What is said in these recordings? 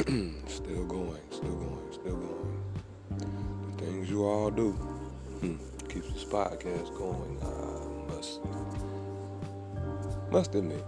still going, still going, still going. The things you all do hmm, keeps this podcast going. I must must admit.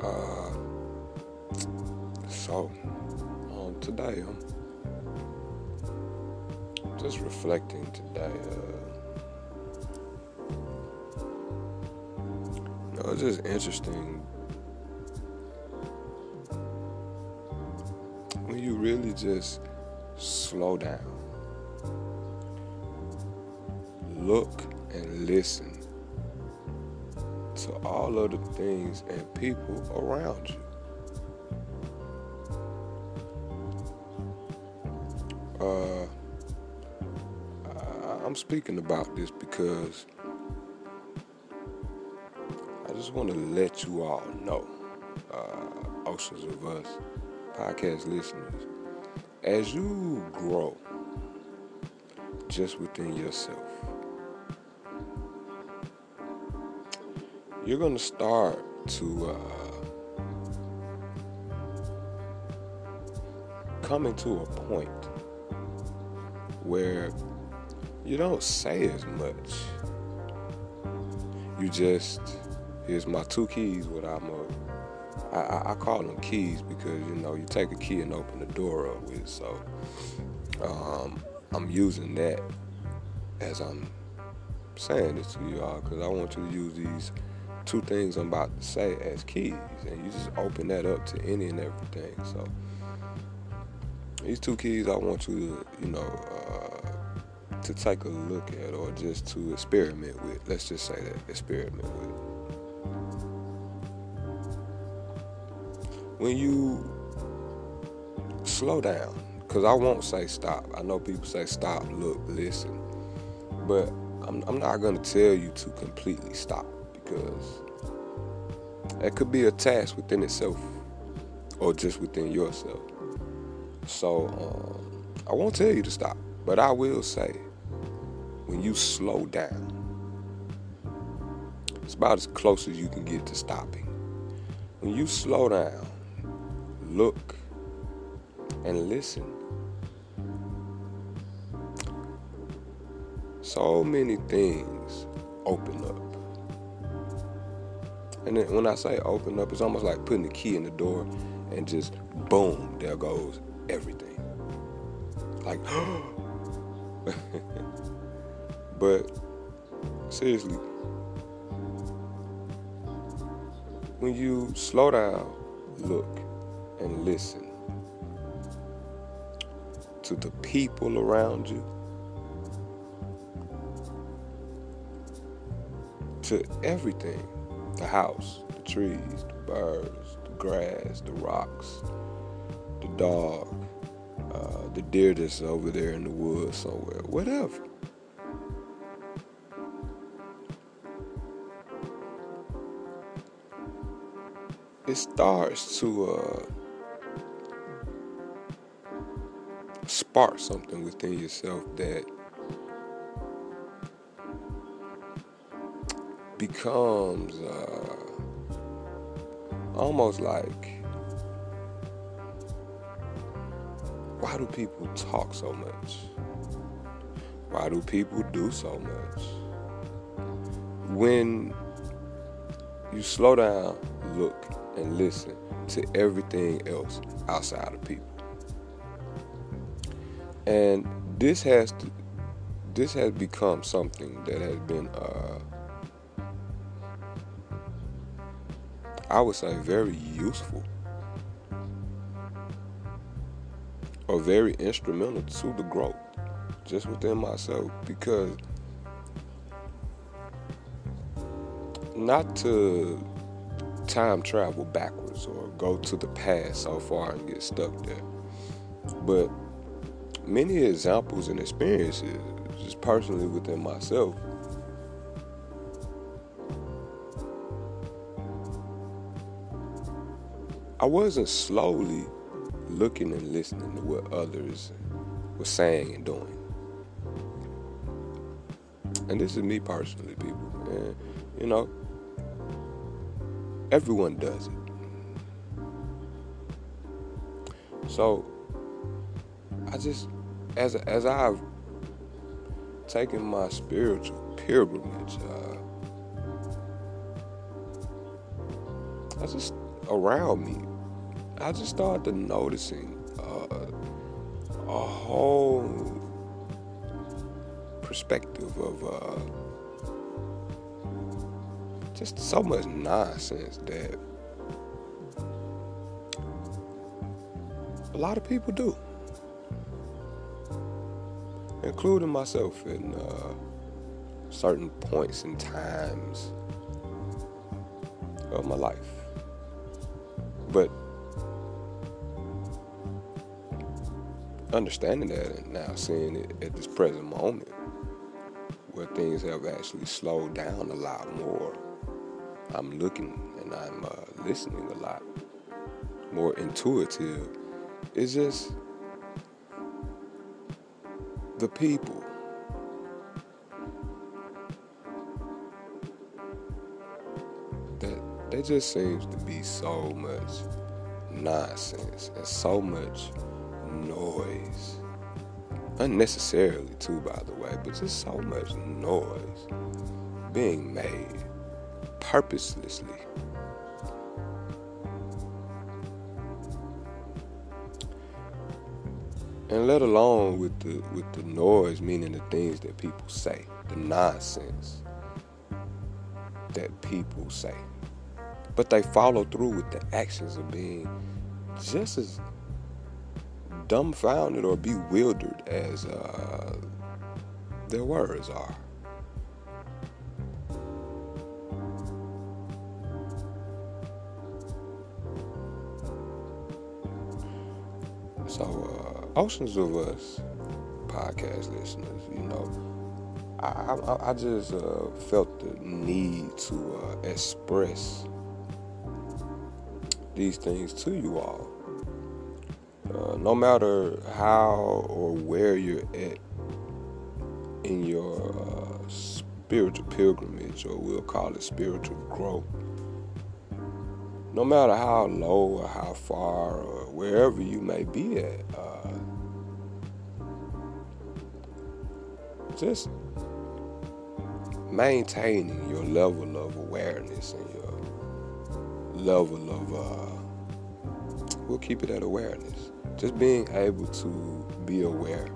Uh, so um, today I'm just reflecting today. Uh, you know, it's just interesting really just slow down, look and listen to all of the things and people around you. Uh, I'm speaking about this because I just want to let you all know, uh, oceans of us podcast listeners, as you grow just within yourself, you're going to start to uh, come into a point where you don't say as much. You just, here's my two keys, what I'm I, I, call them keys because you know you take a key and open the door up with. So um, I'm using that as I'm saying this to you all because I want you to use these two things I'm about to say as keys, and you just open that up to any and everything. So these two keys I want you to you know. Uh, to take a look at or just to experiment with. Let's just say that experiment with. When you slow down, because I won't say stop. I know people say stop, look, listen, but I'm, I'm not going to tell you to completely stop because that could be a task within itself or just within yourself. So um, I won't tell you to stop, but I will say when you slow down, it's about as close as you can get to stopping. When you slow down, look and listen. So many things open up. And then when I say open up, it's almost like putting the key in the door and just boom, there goes everything. Like, but seriously, when you slow down, look, and listen to the people around you, to everything the house, the trees, the birds, the grass, the rocks, the dog, uh, the deer that's over there in the woods somewhere, whatever. It starts to uh, spark something within yourself that becomes uh, almost like why do people talk so much? Why do people do so much? When you slow down, look, and listen to everything else outside of people. And this has to, this has become something that has been, uh, I would say, very useful. Or very instrumental to the growth just within myself because not to time travel backwards or go to the past so far and get stuck there, but many examples and experiences, just personally within myself. I wasn't slowly looking and listening to what others were saying and doing. And this is me personally, people. And, you know, everyone does it. So I just as as I've taken my spiritual pilgrimage, uh, I just around me, I just started noticing uh, a whole perspective of uh, just so much nonsense that a lot of people do, including myself in uh, certain points and times of my life. But understanding that and now seeing it at this present moment where things have actually slowed down a lot more, I'm looking and I'm uh, listening a lot more intuitive. It's just the people. That there just seems to be so much nonsense and so much noise. Unnecessarily too, by the way, but just so much noise being made purposelessly. And let alone with the with the noise, meaning the things that people say, the nonsense that people say. But they follow through with the actions of being just as dumbfounded or bewildered as uh, their words are. Oceans of us podcast listeners, you know, I, I, I just uh, felt the need to uh, express these things to you all. Uh, no matter how or where you're at in your uh, spiritual pilgrimage, or we'll call it spiritual growth, no matter how low or how far or wherever you may be at, just maintaining your level of awareness and your level of, uh, we'll keep it at awareness. Just being able to be aware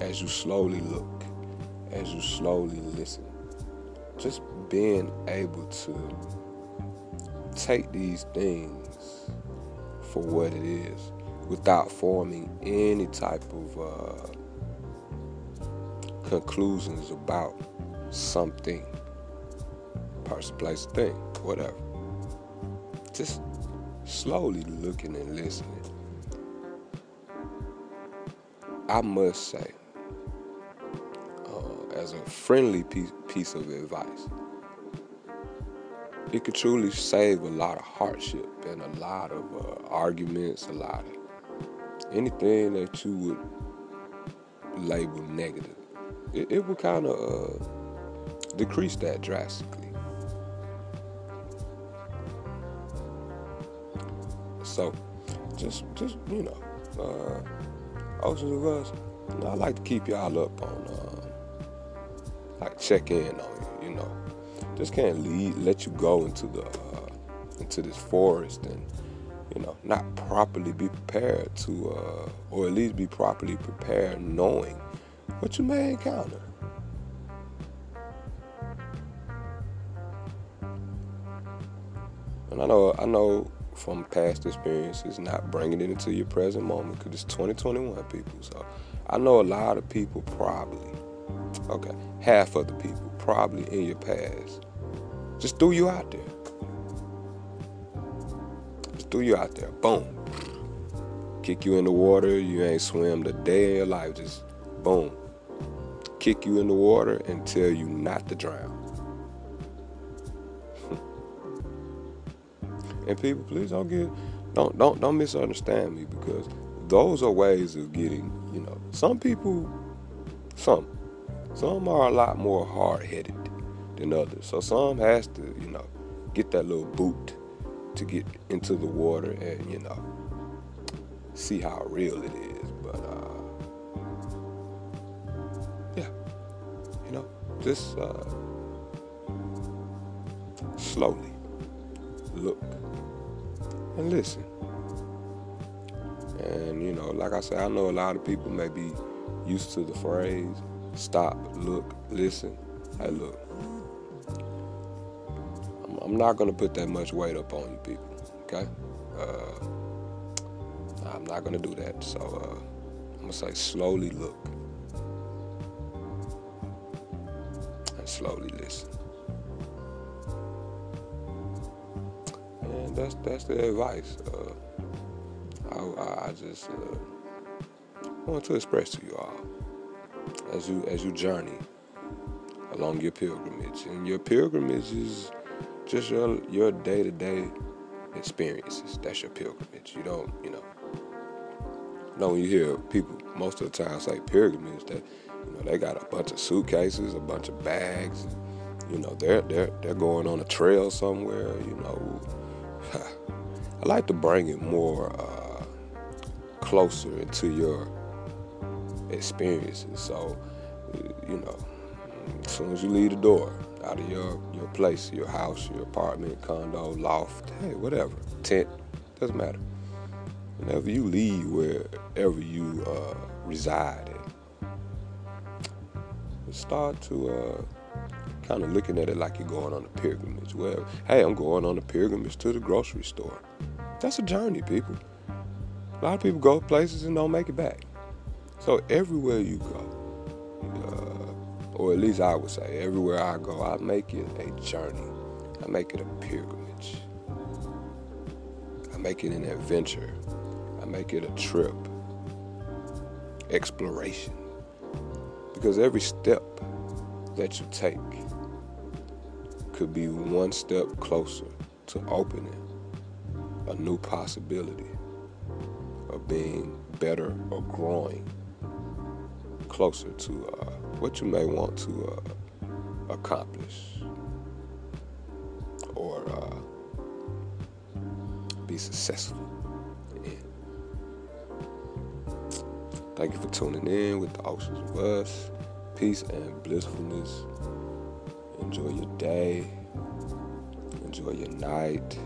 as you slowly look, as you slowly listen, just being able to take these things for what it is without forming any type of uh, conclusions about something, person, place, thing, whatever just slowly looking and listening. I must say, uh, as a friendly piece, piece of advice, it could truly save a lot of hardship and a lot of uh, arguments, a lot of anything that you would label negative. It, it would kind of uh, decrease that drastically. So, just, just you know, uh, Oceans of Us, you know, I like to keep y'all up on, uh, like check in on you. You know, just can't lead, let you go into the uh, into this forest and you know not properly be prepared to, uh, or at least be properly prepared, knowing what you may encounter. And I know, I know from past experiences, not bringing it into your present moment because it's 2021 people. So I know a lot of people probably, okay, half of the people probably in your past just threw you out there. Threw you out there. Boom. Kick you in the water. You ain't swim the day in your life. Just boom. Kick you in the water and tell you not to drown. And people, please don't get don't don't don't misunderstand me because those are ways of getting, you know, some people some some are a lot more hard headed than others. So some has to, you know, get that little boot to get into the water and you know see how real it is. But uh, yeah, you know, just uh, slowly look and listen. And you know, like I said, I know a lot of people may be used to the phrase stop, look, listen. Hey, look, I'm, I'm not gonna put that much weight up on you people, okay? Uh, I'm not gonna do that. So uh, I'm gonna say slowly look and slowly listen. And that's that's the advice. Uh, I, I, just uh, want to express to you all as you as you journey along your pilgrimage, and your pilgrimage is just your your day to day experiences. That's your pilgrimage. You don't, you know. You know when you hear people most of the time say pilgrimage, that you know they got a bunch of suitcases, a bunch of bags. You know they're they're they're going on a trail somewhere. You know, I like to bring it more uh, closer into your experiences. So you know, as soon as you leave the door, out of your, your place, your house, your apartment, condo, loft, hey, whatever, tent, doesn't matter. Whenever you leave wherever you uh, reside at, start to uh, kind of looking at it like you're going on a pilgrimage. Well, hey, I'm going on a pilgrimage to the grocery store. That's a journey, people. A lot of people go places and don't make it back. So everywhere you go, or at least I would say, everywhere I go, I make it a journey. I make it a pilgrimage. I make it an adventure. I make it a trip, exploration. Because every step that you take could be one step closer to opening a new possibility of being better or growing closer to uh, what you may want to uh, accomplish or uh, be successful in. Thank you for tuning in with the Oceans of Us. Peace and blissfulness. Enjoy your day. Enjoy your night.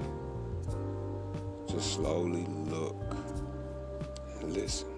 Just slowly look and listen.